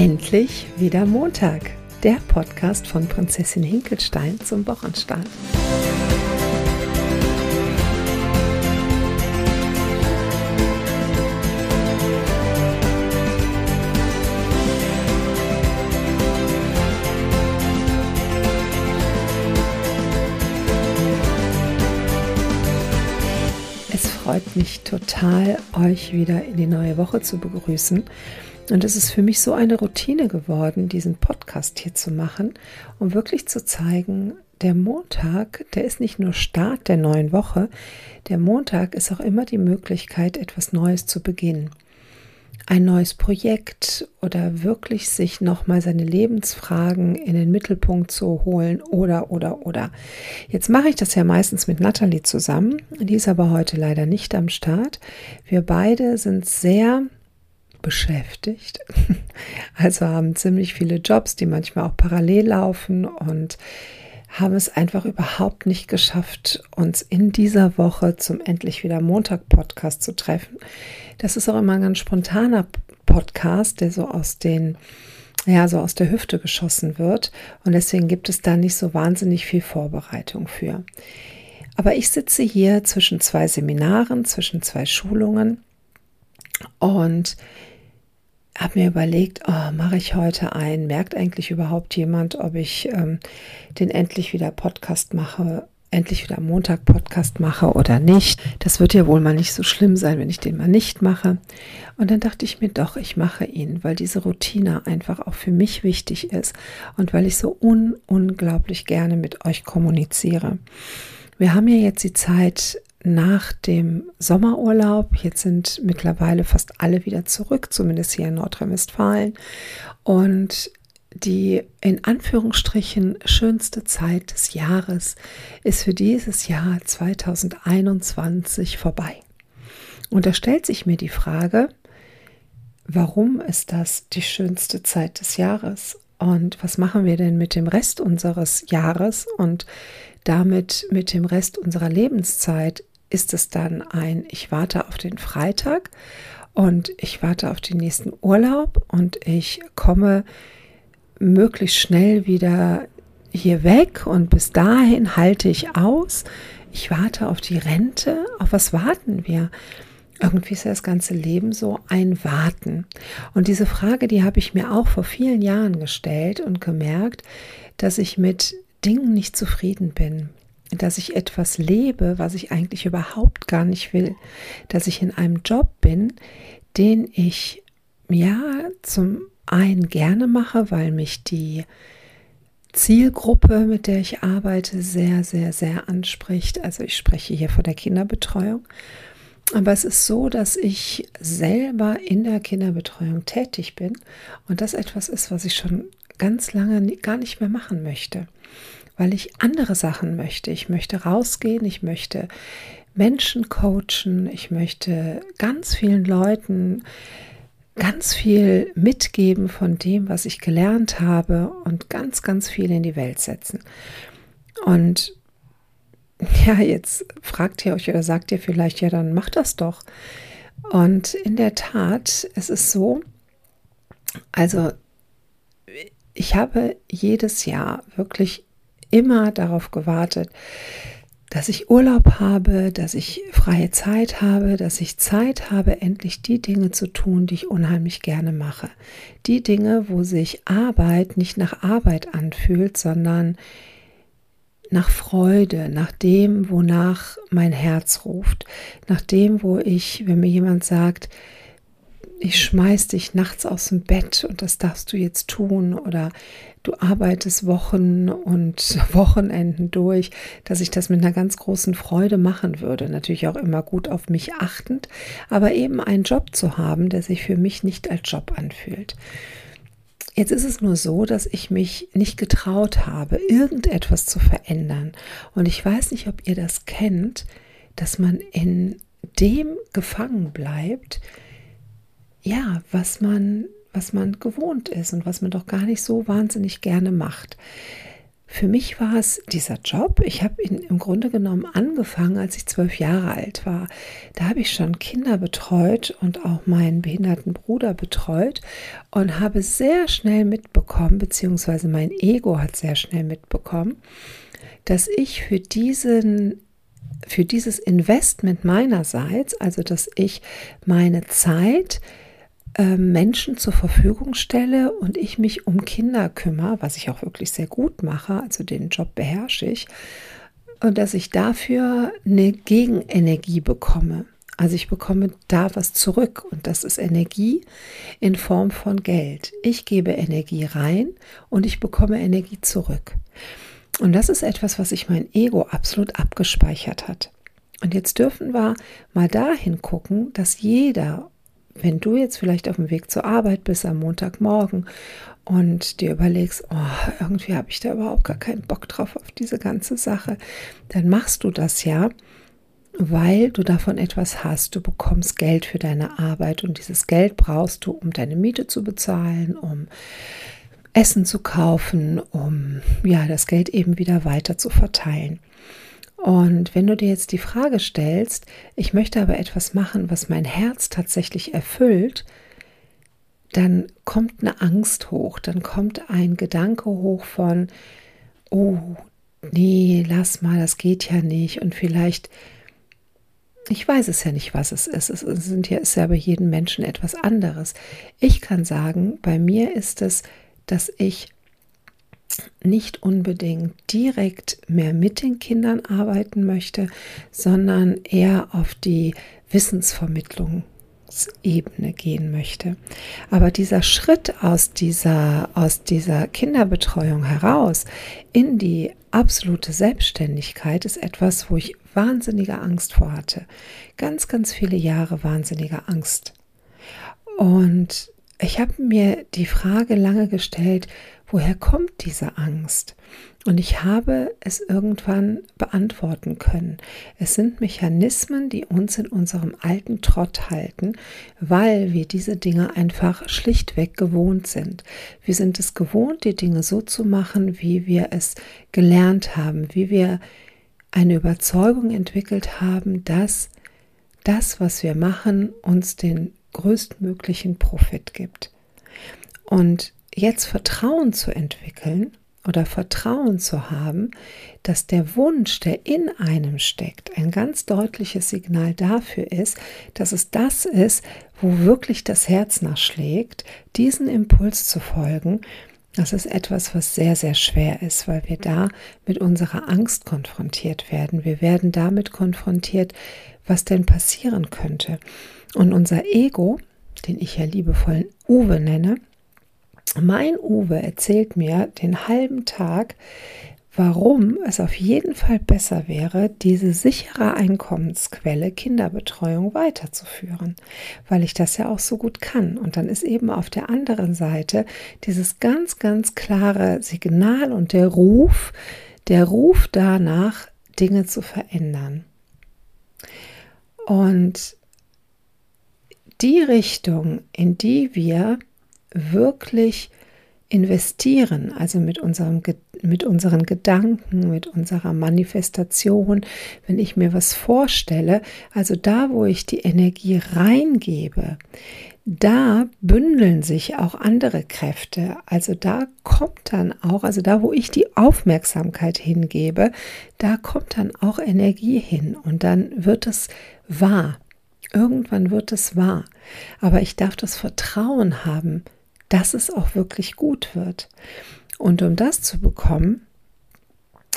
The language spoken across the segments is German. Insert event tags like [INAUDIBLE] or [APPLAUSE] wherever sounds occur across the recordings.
Endlich wieder Montag, der Podcast von Prinzessin Hinkelstein zum Wochenstart. Es freut mich total, euch wieder in die neue Woche zu begrüßen. Und es ist für mich so eine Routine geworden, diesen Podcast hier zu machen, um wirklich zu zeigen, der Montag, der ist nicht nur Start der neuen Woche, der Montag ist auch immer die Möglichkeit, etwas Neues zu beginnen. Ein neues Projekt oder wirklich sich nochmal seine Lebensfragen in den Mittelpunkt zu holen oder, oder, oder. Jetzt mache ich das ja meistens mit Nathalie zusammen, die ist aber heute leider nicht am Start. Wir beide sind sehr beschäftigt. [LAUGHS] Also haben ziemlich viele Jobs, die manchmal auch parallel laufen und haben es einfach überhaupt nicht geschafft, uns in dieser Woche zum endlich wieder Montag-Podcast zu treffen. Das ist auch immer ein ganz spontaner Podcast, der so aus den ja, so aus der Hüfte geschossen wird. Und deswegen gibt es da nicht so wahnsinnig viel Vorbereitung für. Aber ich sitze hier zwischen zwei Seminaren, zwischen zwei Schulungen und habe mir überlegt, oh, mache ich heute ein? Merkt eigentlich überhaupt jemand, ob ich ähm, den endlich wieder Podcast mache, endlich wieder Montag Podcast mache oder nicht? Das wird ja wohl mal nicht so schlimm sein, wenn ich den mal nicht mache. Und dann dachte ich mir doch, ich mache ihn, weil diese Routine einfach auch für mich wichtig ist und weil ich so un unglaublich gerne mit euch kommuniziere. Wir haben ja jetzt die Zeit nach dem Sommerurlaub. Jetzt sind mittlerweile fast alle wieder zurück, zumindest hier in Nordrhein-Westfalen. Und die in Anführungsstrichen schönste Zeit des Jahres ist für dieses Jahr 2021 vorbei. Und da stellt sich mir die Frage, warum ist das die schönste Zeit des Jahres? Und was machen wir denn mit dem Rest unseres Jahres und damit mit dem Rest unserer Lebenszeit ist es dann ein, ich warte auf den Freitag und ich warte auf den nächsten Urlaub und ich komme möglichst schnell wieder hier weg und bis dahin halte ich aus. Ich warte auf die Rente. Auf was warten wir? Irgendwie ist das ganze Leben so ein Warten. Und diese Frage, die habe ich mir auch vor vielen Jahren gestellt und gemerkt, dass ich mit Dingen nicht zufrieden bin dass ich etwas lebe, was ich eigentlich überhaupt gar nicht will, dass ich in einem Job bin, den ich ja zum einen gerne mache, weil mich die Zielgruppe, mit der ich arbeite, sehr, sehr, sehr anspricht. Also ich spreche hier von der Kinderbetreuung. Aber es ist so, dass ich selber in der Kinderbetreuung tätig bin und das etwas ist, was ich schon ganz lange gar nicht mehr machen möchte weil ich andere Sachen möchte. Ich möchte rausgehen, ich möchte Menschen coachen, ich möchte ganz vielen Leuten ganz viel mitgeben von dem, was ich gelernt habe und ganz, ganz viel in die Welt setzen. Und [LAUGHS] ja, jetzt fragt ihr euch oder sagt ihr vielleicht, ja, dann macht das doch. Und in der Tat, es ist so, also ich habe jedes Jahr wirklich immer darauf gewartet, dass ich Urlaub habe, dass ich freie Zeit habe, dass ich Zeit habe, endlich die Dinge zu tun, die ich unheimlich gerne mache. Die Dinge, wo sich Arbeit nicht nach Arbeit anfühlt, sondern nach Freude, nach dem, wonach mein Herz ruft, nach dem, wo ich, wenn mir jemand sagt, ich schmeiß dich nachts aus dem Bett und das darfst du jetzt tun oder du arbeitest Wochen und [LAUGHS] Wochenenden durch, dass ich das mit einer ganz großen Freude machen würde. Natürlich auch immer gut auf mich achtend, aber eben einen Job zu haben, der sich für mich nicht als Job anfühlt. Jetzt ist es nur so, dass ich mich nicht getraut habe, irgendetwas zu verändern. Und ich weiß nicht, ob ihr das kennt, dass man in dem gefangen bleibt, ja, was man, was man gewohnt ist und was man doch gar nicht so wahnsinnig gerne macht. für mich war es dieser Job. Ich habe ihn im Grunde genommen angefangen, als ich zwölf Jahre alt war. Da habe ich schon Kinder betreut und auch meinen behinderten Bruder betreut und habe sehr schnell mitbekommen, beziehungsweise mein Ego hat sehr schnell mitbekommen, dass ich für diesen für dieses Investment meinerseits, also dass ich meine Zeit Menschen zur Verfügung stelle und ich mich um Kinder kümmere, was ich auch wirklich sehr gut mache, also den Job beherrsche ich, und dass ich dafür eine Gegenenergie bekomme. Also ich bekomme da was zurück und das ist Energie in Form von Geld. Ich gebe Energie rein und ich bekomme Energie zurück. Und das ist etwas, was sich mein Ego absolut abgespeichert hat. Und jetzt dürfen wir mal dahin gucken, dass jeder, wenn du jetzt vielleicht auf dem Weg zur Arbeit bist am Montagmorgen und dir überlegst, oh, irgendwie habe ich da überhaupt gar keinen Bock drauf auf diese ganze Sache, dann machst du das ja, weil du davon etwas hast. Du bekommst Geld für deine Arbeit und dieses Geld brauchst du, um deine Miete zu bezahlen, um Essen zu kaufen, um ja das Geld eben wieder weiter zu verteilen. Und wenn du dir jetzt die Frage stellst, ich möchte aber etwas machen, was mein Herz tatsächlich erfüllt, dann kommt eine Angst hoch, dann kommt ein Gedanke hoch von, oh, nee, lass mal, das geht ja nicht. Und vielleicht, ich weiß es ja nicht, was es ist. Es sind ja, ist ja bei jedem Menschen etwas anderes. Ich kann sagen, bei mir ist es dass ich nicht unbedingt direkt mehr mit den Kindern arbeiten möchte, sondern eher auf die Wissensvermittlungsebene gehen möchte. Aber dieser Schritt aus dieser, aus dieser Kinderbetreuung heraus in die absolute Selbstständigkeit ist etwas, wo ich wahnsinnige Angst vor hatte. Ganz, ganz viele Jahre wahnsinnige Angst. Und ich habe mir die Frage lange gestellt, woher kommt diese Angst? Und ich habe es irgendwann beantworten können. Es sind Mechanismen, die uns in unserem alten Trott halten, weil wir diese Dinge einfach schlichtweg gewohnt sind. Wir sind es gewohnt, die Dinge so zu machen, wie wir es gelernt haben, wie wir eine Überzeugung entwickelt haben, dass das, was wir machen, uns den größtmöglichen Profit gibt. Und jetzt Vertrauen zu entwickeln oder Vertrauen zu haben, dass der Wunsch, der in einem steckt, ein ganz deutliches Signal dafür ist, dass es das ist, wo wirklich das Herz nachschlägt, diesen Impuls zu folgen, das ist etwas, was sehr, sehr schwer ist, weil wir da mit unserer Angst konfrontiert werden. Wir werden damit konfrontiert, was denn passieren könnte. Und unser Ego, den ich ja liebevoll Uwe nenne, mein Uwe erzählt mir den halben Tag, warum es auf jeden Fall besser wäre, diese sichere Einkommensquelle Kinderbetreuung weiterzuführen, weil ich das ja auch so gut kann. Und dann ist eben auf der anderen Seite dieses ganz, ganz klare Signal und der Ruf, der Ruf danach, Dinge zu verändern. Und die Richtung, in die wir wirklich investieren, also mit, unserem, mit unseren Gedanken, mit unserer Manifestation, wenn ich mir was vorstelle, also da, wo ich die Energie reingebe, da bündeln sich auch andere Kräfte. Also da kommt dann auch, also da, wo ich die Aufmerksamkeit hingebe, da kommt dann auch Energie hin und dann wird es wahr. Irgendwann wird es wahr. Aber ich darf das Vertrauen haben, dass es auch wirklich gut wird. Und um das zu bekommen,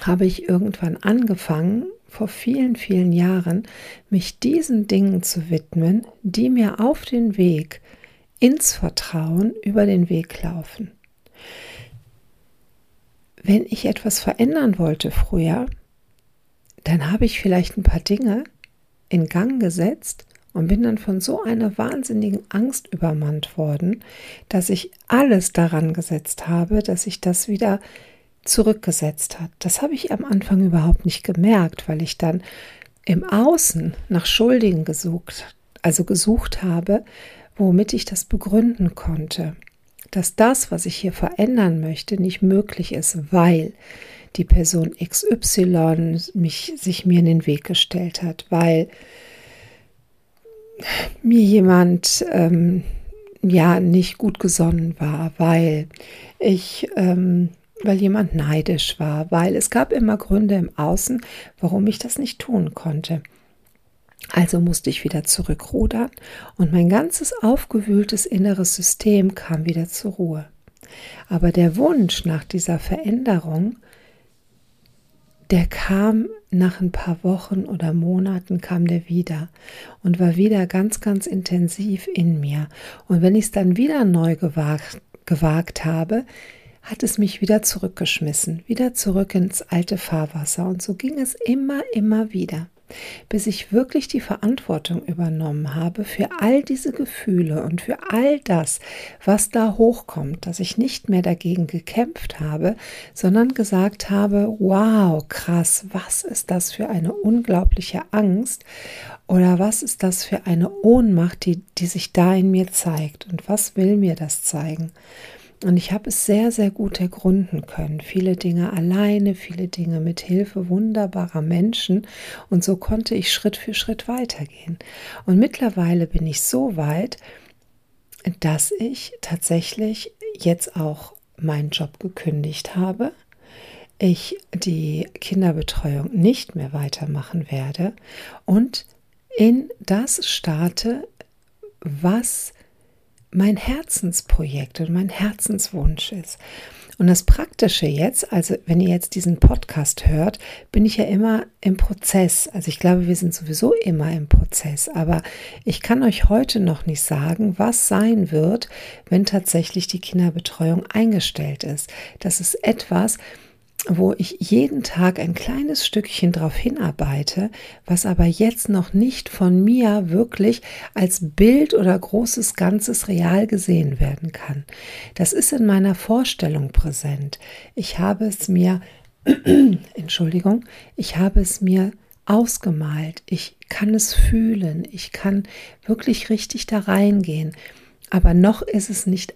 habe ich irgendwann angefangen, vor vielen, vielen Jahren, mich diesen Dingen zu widmen, die mir auf den Weg ins Vertrauen über den Weg laufen. Wenn ich etwas verändern wollte früher, dann habe ich vielleicht ein paar Dinge in Gang gesetzt, und bin dann von so einer wahnsinnigen Angst übermannt worden, dass ich alles daran gesetzt habe, dass sich das wieder zurückgesetzt hat. Das habe ich am Anfang überhaupt nicht gemerkt, weil ich dann im Außen nach Schuldigen gesucht, also gesucht habe, womit ich das begründen konnte, dass das, was ich hier verändern möchte, nicht möglich ist, weil die Person XY mich, sich mir in den Weg gestellt hat, weil mir jemand ähm, ja nicht gut gesonnen war, weil ich ähm, weil jemand neidisch war, weil es gab immer Gründe im Außen, warum ich das nicht tun konnte. Also musste ich wieder zurückrudern und mein ganzes aufgewühltes inneres System kam wieder zur Ruhe. Aber der Wunsch nach dieser Veränderung, der kam nach ein paar Wochen oder Monaten kam der wieder und war wieder ganz, ganz intensiv in mir. Und wenn ich es dann wieder neu gewagt, gewagt habe, hat es mich wieder zurückgeschmissen, wieder zurück ins alte Fahrwasser. Und so ging es immer, immer wieder bis ich wirklich die Verantwortung übernommen habe für all diese Gefühle und für all das, was da hochkommt, dass ich nicht mehr dagegen gekämpft habe, sondern gesagt habe, wow, krass, was ist das für eine unglaubliche Angst oder was ist das für eine Ohnmacht, die, die sich da in mir zeigt und was will mir das zeigen? Und ich habe es sehr, sehr gut ergründen können. Viele Dinge alleine, viele Dinge mit Hilfe wunderbarer Menschen. Und so konnte ich Schritt für Schritt weitergehen. Und mittlerweile bin ich so weit, dass ich tatsächlich jetzt auch meinen Job gekündigt habe. Ich die Kinderbetreuung nicht mehr weitermachen werde und in das starte, was mein Herzensprojekt und mein Herzenswunsch ist. Und das Praktische jetzt, also wenn ihr jetzt diesen Podcast hört, bin ich ja immer im Prozess. Also ich glaube, wir sind sowieso immer im Prozess. Aber ich kann euch heute noch nicht sagen, was sein wird, wenn tatsächlich die Kinderbetreuung eingestellt ist. Das ist etwas, wo ich jeden Tag ein kleines Stückchen darauf hinarbeite, was aber jetzt noch nicht von mir wirklich als Bild oder großes Ganzes real gesehen werden kann. Das ist in meiner Vorstellung präsent. Ich habe es mir, [CLEARS THROAT] Entschuldigung, ich habe es mir ausgemalt. Ich kann es fühlen. Ich kann wirklich richtig da reingehen. Aber noch ist es nicht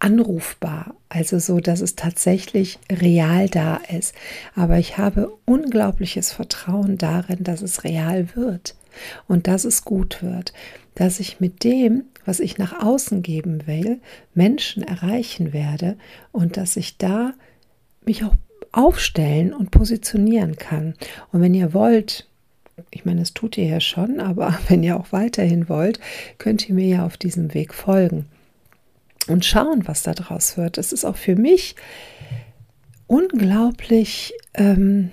anrufbar, also so, dass es tatsächlich real da ist. Aber ich habe unglaubliches Vertrauen darin, dass es real wird und dass es gut wird, dass ich mit dem, was ich nach außen geben will, Menschen erreichen werde und dass ich da mich auch aufstellen und positionieren kann. Und wenn ihr wollt, ich meine, das tut ihr ja schon, aber [LAUGHS] wenn ihr auch weiterhin wollt, könnt ihr mir ja auf diesem Weg folgen und schauen, was da draus wird. Es ist auch für mich unglaublich, ähm,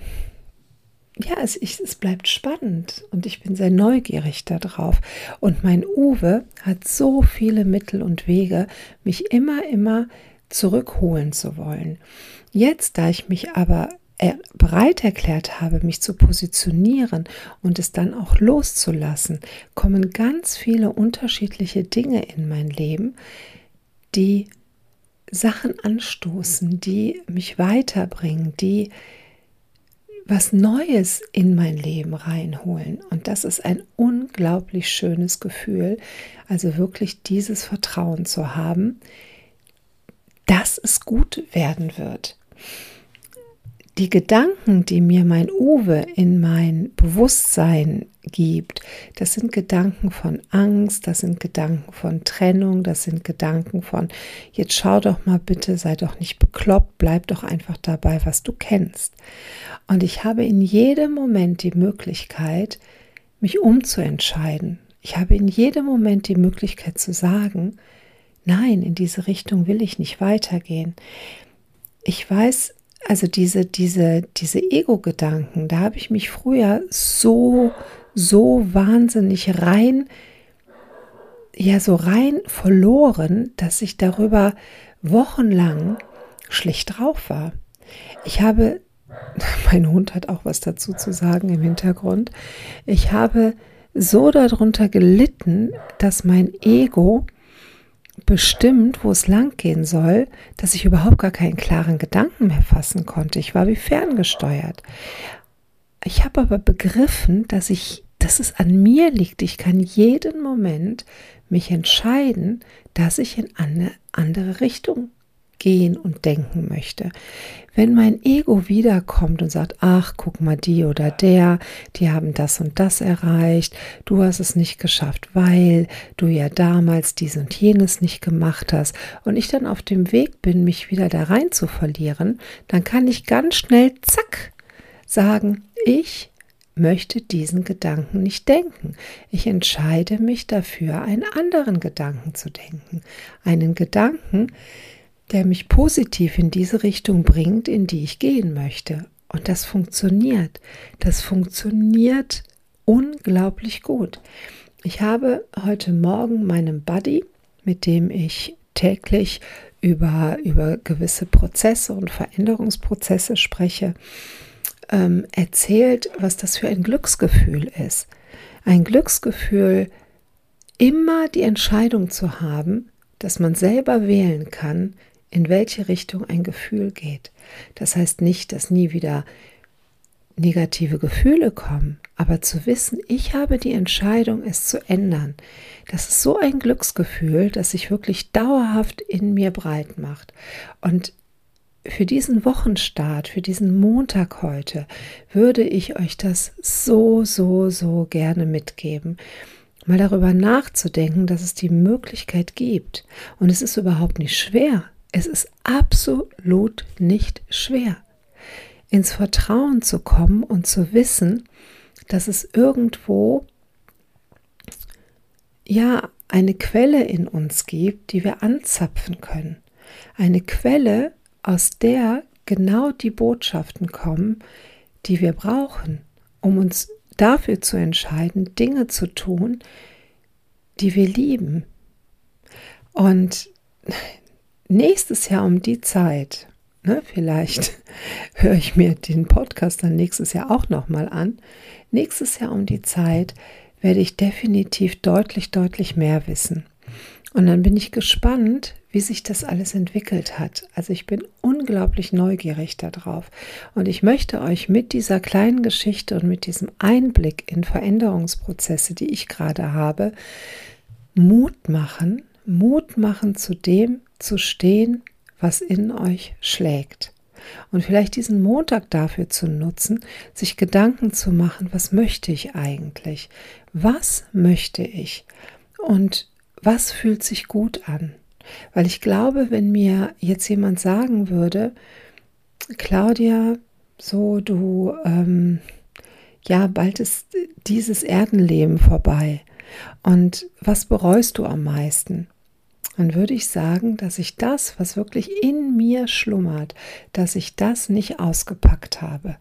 ja, es, ich, es bleibt spannend und ich bin sehr neugierig darauf. Und mein Uwe hat so viele Mittel und Wege, mich immer, immer zurückholen zu wollen. Jetzt, da ich mich aber bereit erklärt habe, mich zu positionieren und es dann auch loszulassen, kommen ganz viele unterschiedliche Dinge in mein Leben, die Sachen anstoßen, die mich weiterbringen, die was Neues in mein Leben reinholen. Und das ist ein unglaublich schönes Gefühl, also wirklich dieses Vertrauen zu haben, dass es gut werden wird die Gedanken, die mir mein Uwe in mein Bewusstsein gibt, das sind Gedanken von Angst, das sind Gedanken von Trennung, das sind Gedanken von, jetzt schau doch mal bitte, sei doch nicht bekloppt, bleib doch einfach dabei, was du kennst. Und ich habe in jedem Moment die Möglichkeit, mich umzuentscheiden. Ich habe in jedem Moment die Möglichkeit zu sagen, nein, in diese Richtung will ich nicht weitergehen. Ich weiß, also diese, diese, diese Ego-Gedanken, da habe ich mich früher so, so wahnsinnig rein, ja, so rein verloren, dass ich darüber wochenlang schlecht drauf war. Ich habe, [LAUGHS] mein Hund hat auch was dazu zu sagen im Hintergrund, ich habe so darunter gelitten, dass mein Ego bestimmt, wo es lang gehen soll, dass ich überhaupt gar keinen klaren Gedanken mehr fassen konnte. Ich war wie ferngesteuert. Ich habe aber begriffen, dass ich, dass es an mir liegt. Ich kann jeden Moment mich entscheiden, dass ich in eine andere Richtung gehen und denken möchte. Wenn mein Ego wiederkommt und sagt, ach, guck mal, die oder der, die haben das und das erreicht, du hast es nicht geschafft, weil du ja damals dies und jenes nicht gemacht hast und ich dann auf dem Weg bin, mich wieder da rein zu verlieren, dann kann ich ganz schnell, zack, sagen, ich möchte diesen Gedanken nicht denken. Ich entscheide mich dafür, einen anderen Gedanken zu denken. Einen Gedanken, der mich positiv in diese Richtung bringt, in die ich gehen möchte. Und das funktioniert. Das funktioniert unglaublich gut. Ich habe heute Morgen meinem Buddy, mit dem ich täglich über, über gewisse Prozesse und Veränderungsprozesse spreche, ähm, erzählt, was das für ein Glücksgefühl ist. Ein Glücksgefühl, immer die Entscheidung zu haben, dass man selber wählen kann, in welche Richtung ein Gefühl geht. Das heißt nicht, dass nie wieder negative Gefühle kommen, aber zu wissen, ich habe die Entscheidung, es zu ändern, das ist so ein Glücksgefühl, das sich wirklich dauerhaft in mir breit macht. Und für diesen Wochenstart, für diesen Montag heute, würde ich euch das so, so, so gerne mitgeben. Mal darüber nachzudenken, dass es die Möglichkeit gibt. Und es ist überhaupt nicht schwer. Es ist absolut nicht schwer. Ins Vertrauen zu kommen und zu wissen, dass es irgendwo ja eine Quelle in uns gibt, die wir anzapfen können. Eine Quelle, aus der genau die Botschaften kommen, die wir brauchen, um uns dafür zu entscheiden, Dinge zu tun, die wir lieben. Und nächstes Jahr um die Zeit, ne, vielleicht [LAUGHS] höre ich mir den Podcast dann nächstes Jahr auch nochmal an, nächstes Jahr um die Zeit werde ich definitiv deutlich, deutlich mehr wissen. Und dann bin ich gespannt, wie sich das alles entwickelt hat. Also ich bin unglaublich neugierig darauf. Und ich möchte euch mit dieser kleinen Geschichte und mit diesem Einblick in Veränderungsprozesse, die ich gerade habe, Mut machen, Mut machen zu dem zu stehen, was in euch schlägt. Und vielleicht diesen Montag dafür zu nutzen, sich Gedanken zu machen, was möchte ich eigentlich? Was möchte ich? Und was fühlt sich gut an? Weil ich glaube, wenn mir jetzt jemand sagen würde, Claudia, so du, ähm, ja, bald ist dieses Erdenleben vorbei. Und was bereust du am meisten? Dann würde ich sagen, dass ich das, was wirklich in mir schlummert, dass ich das nicht ausgepackt habe.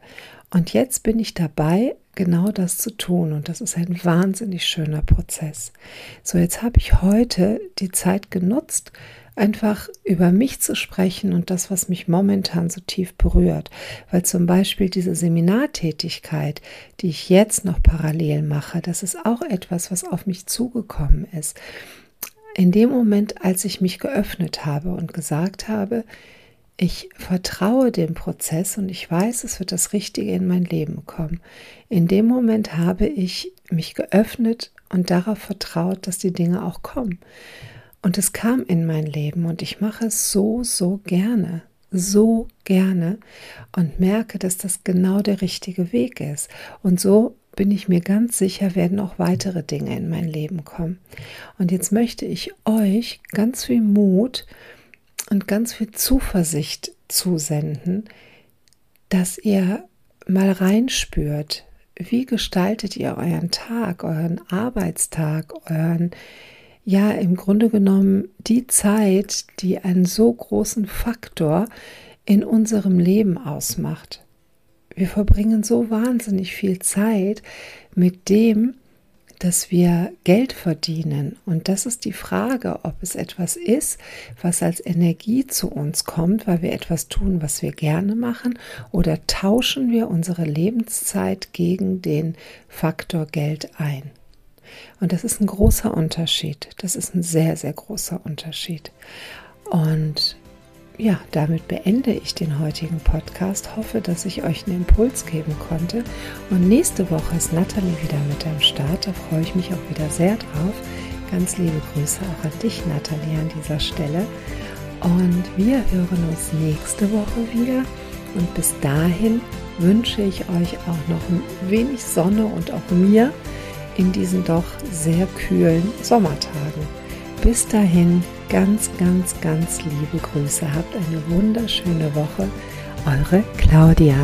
Und jetzt bin ich dabei, genau das zu tun. Und das ist ein wahnsinnig schöner Prozess. So, jetzt habe ich heute die Zeit genutzt, einfach über mich zu sprechen und das, was mich momentan so tief berührt. Weil zum Beispiel diese Seminartätigkeit, die ich jetzt noch parallel mache, das ist auch etwas, was auf mich zugekommen ist. In dem Moment, als ich mich geöffnet habe und gesagt habe, ich vertraue dem Prozess und ich weiß, es wird das Richtige in mein Leben kommen. In dem Moment habe ich mich geöffnet und darauf vertraut, dass die Dinge auch kommen. Und es kam in mein Leben und ich mache es so, so gerne, so gerne und merke, dass das genau der richtige Weg ist. Und so bin ich mir ganz sicher, werden auch weitere Dinge in mein Leben kommen. Und jetzt möchte ich euch ganz viel Mut und ganz viel Zuversicht zusenden, dass ihr mal reinspürt, wie gestaltet ihr euren Tag, euren Arbeitstag, euren, ja, im Grunde genommen die Zeit, die einen so großen Faktor in unserem Leben ausmacht. Wir verbringen so wahnsinnig viel Zeit mit dem, dass wir Geld verdienen. Und das ist die Frage, ob es etwas ist, was als Energie zu uns kommt, weil wir etwas tun, was wir gerne machen, oder tauschen wir unsere Lebenszeit gegen den Faktor Geld ein. Und das ist ein großer Unterschied. Das ist ein sehr, sehr großer Unterschied. Und ja, damit beende ich den heutigen Podcast. Hoffe, dass ich euch einen Impuls geben konnte. Und nächste Woche ist Nathalie wieder mit am Start. Da freue ich mich auch wieder sehr drauf. Ganz liebe Grüße auch an dich, Nathalie, an dieser Stelle. Und wir hören uns nächste Woche wieder. Und bis dahin wünsche ich euch auch noch ein wenig Sonne und auch mir in diesen doch sehr kühlen Sommertagen bis dahin ganz, ganz, ganz liebe Grüße. Habt eine wunderschöne Woche. Eure Claudia.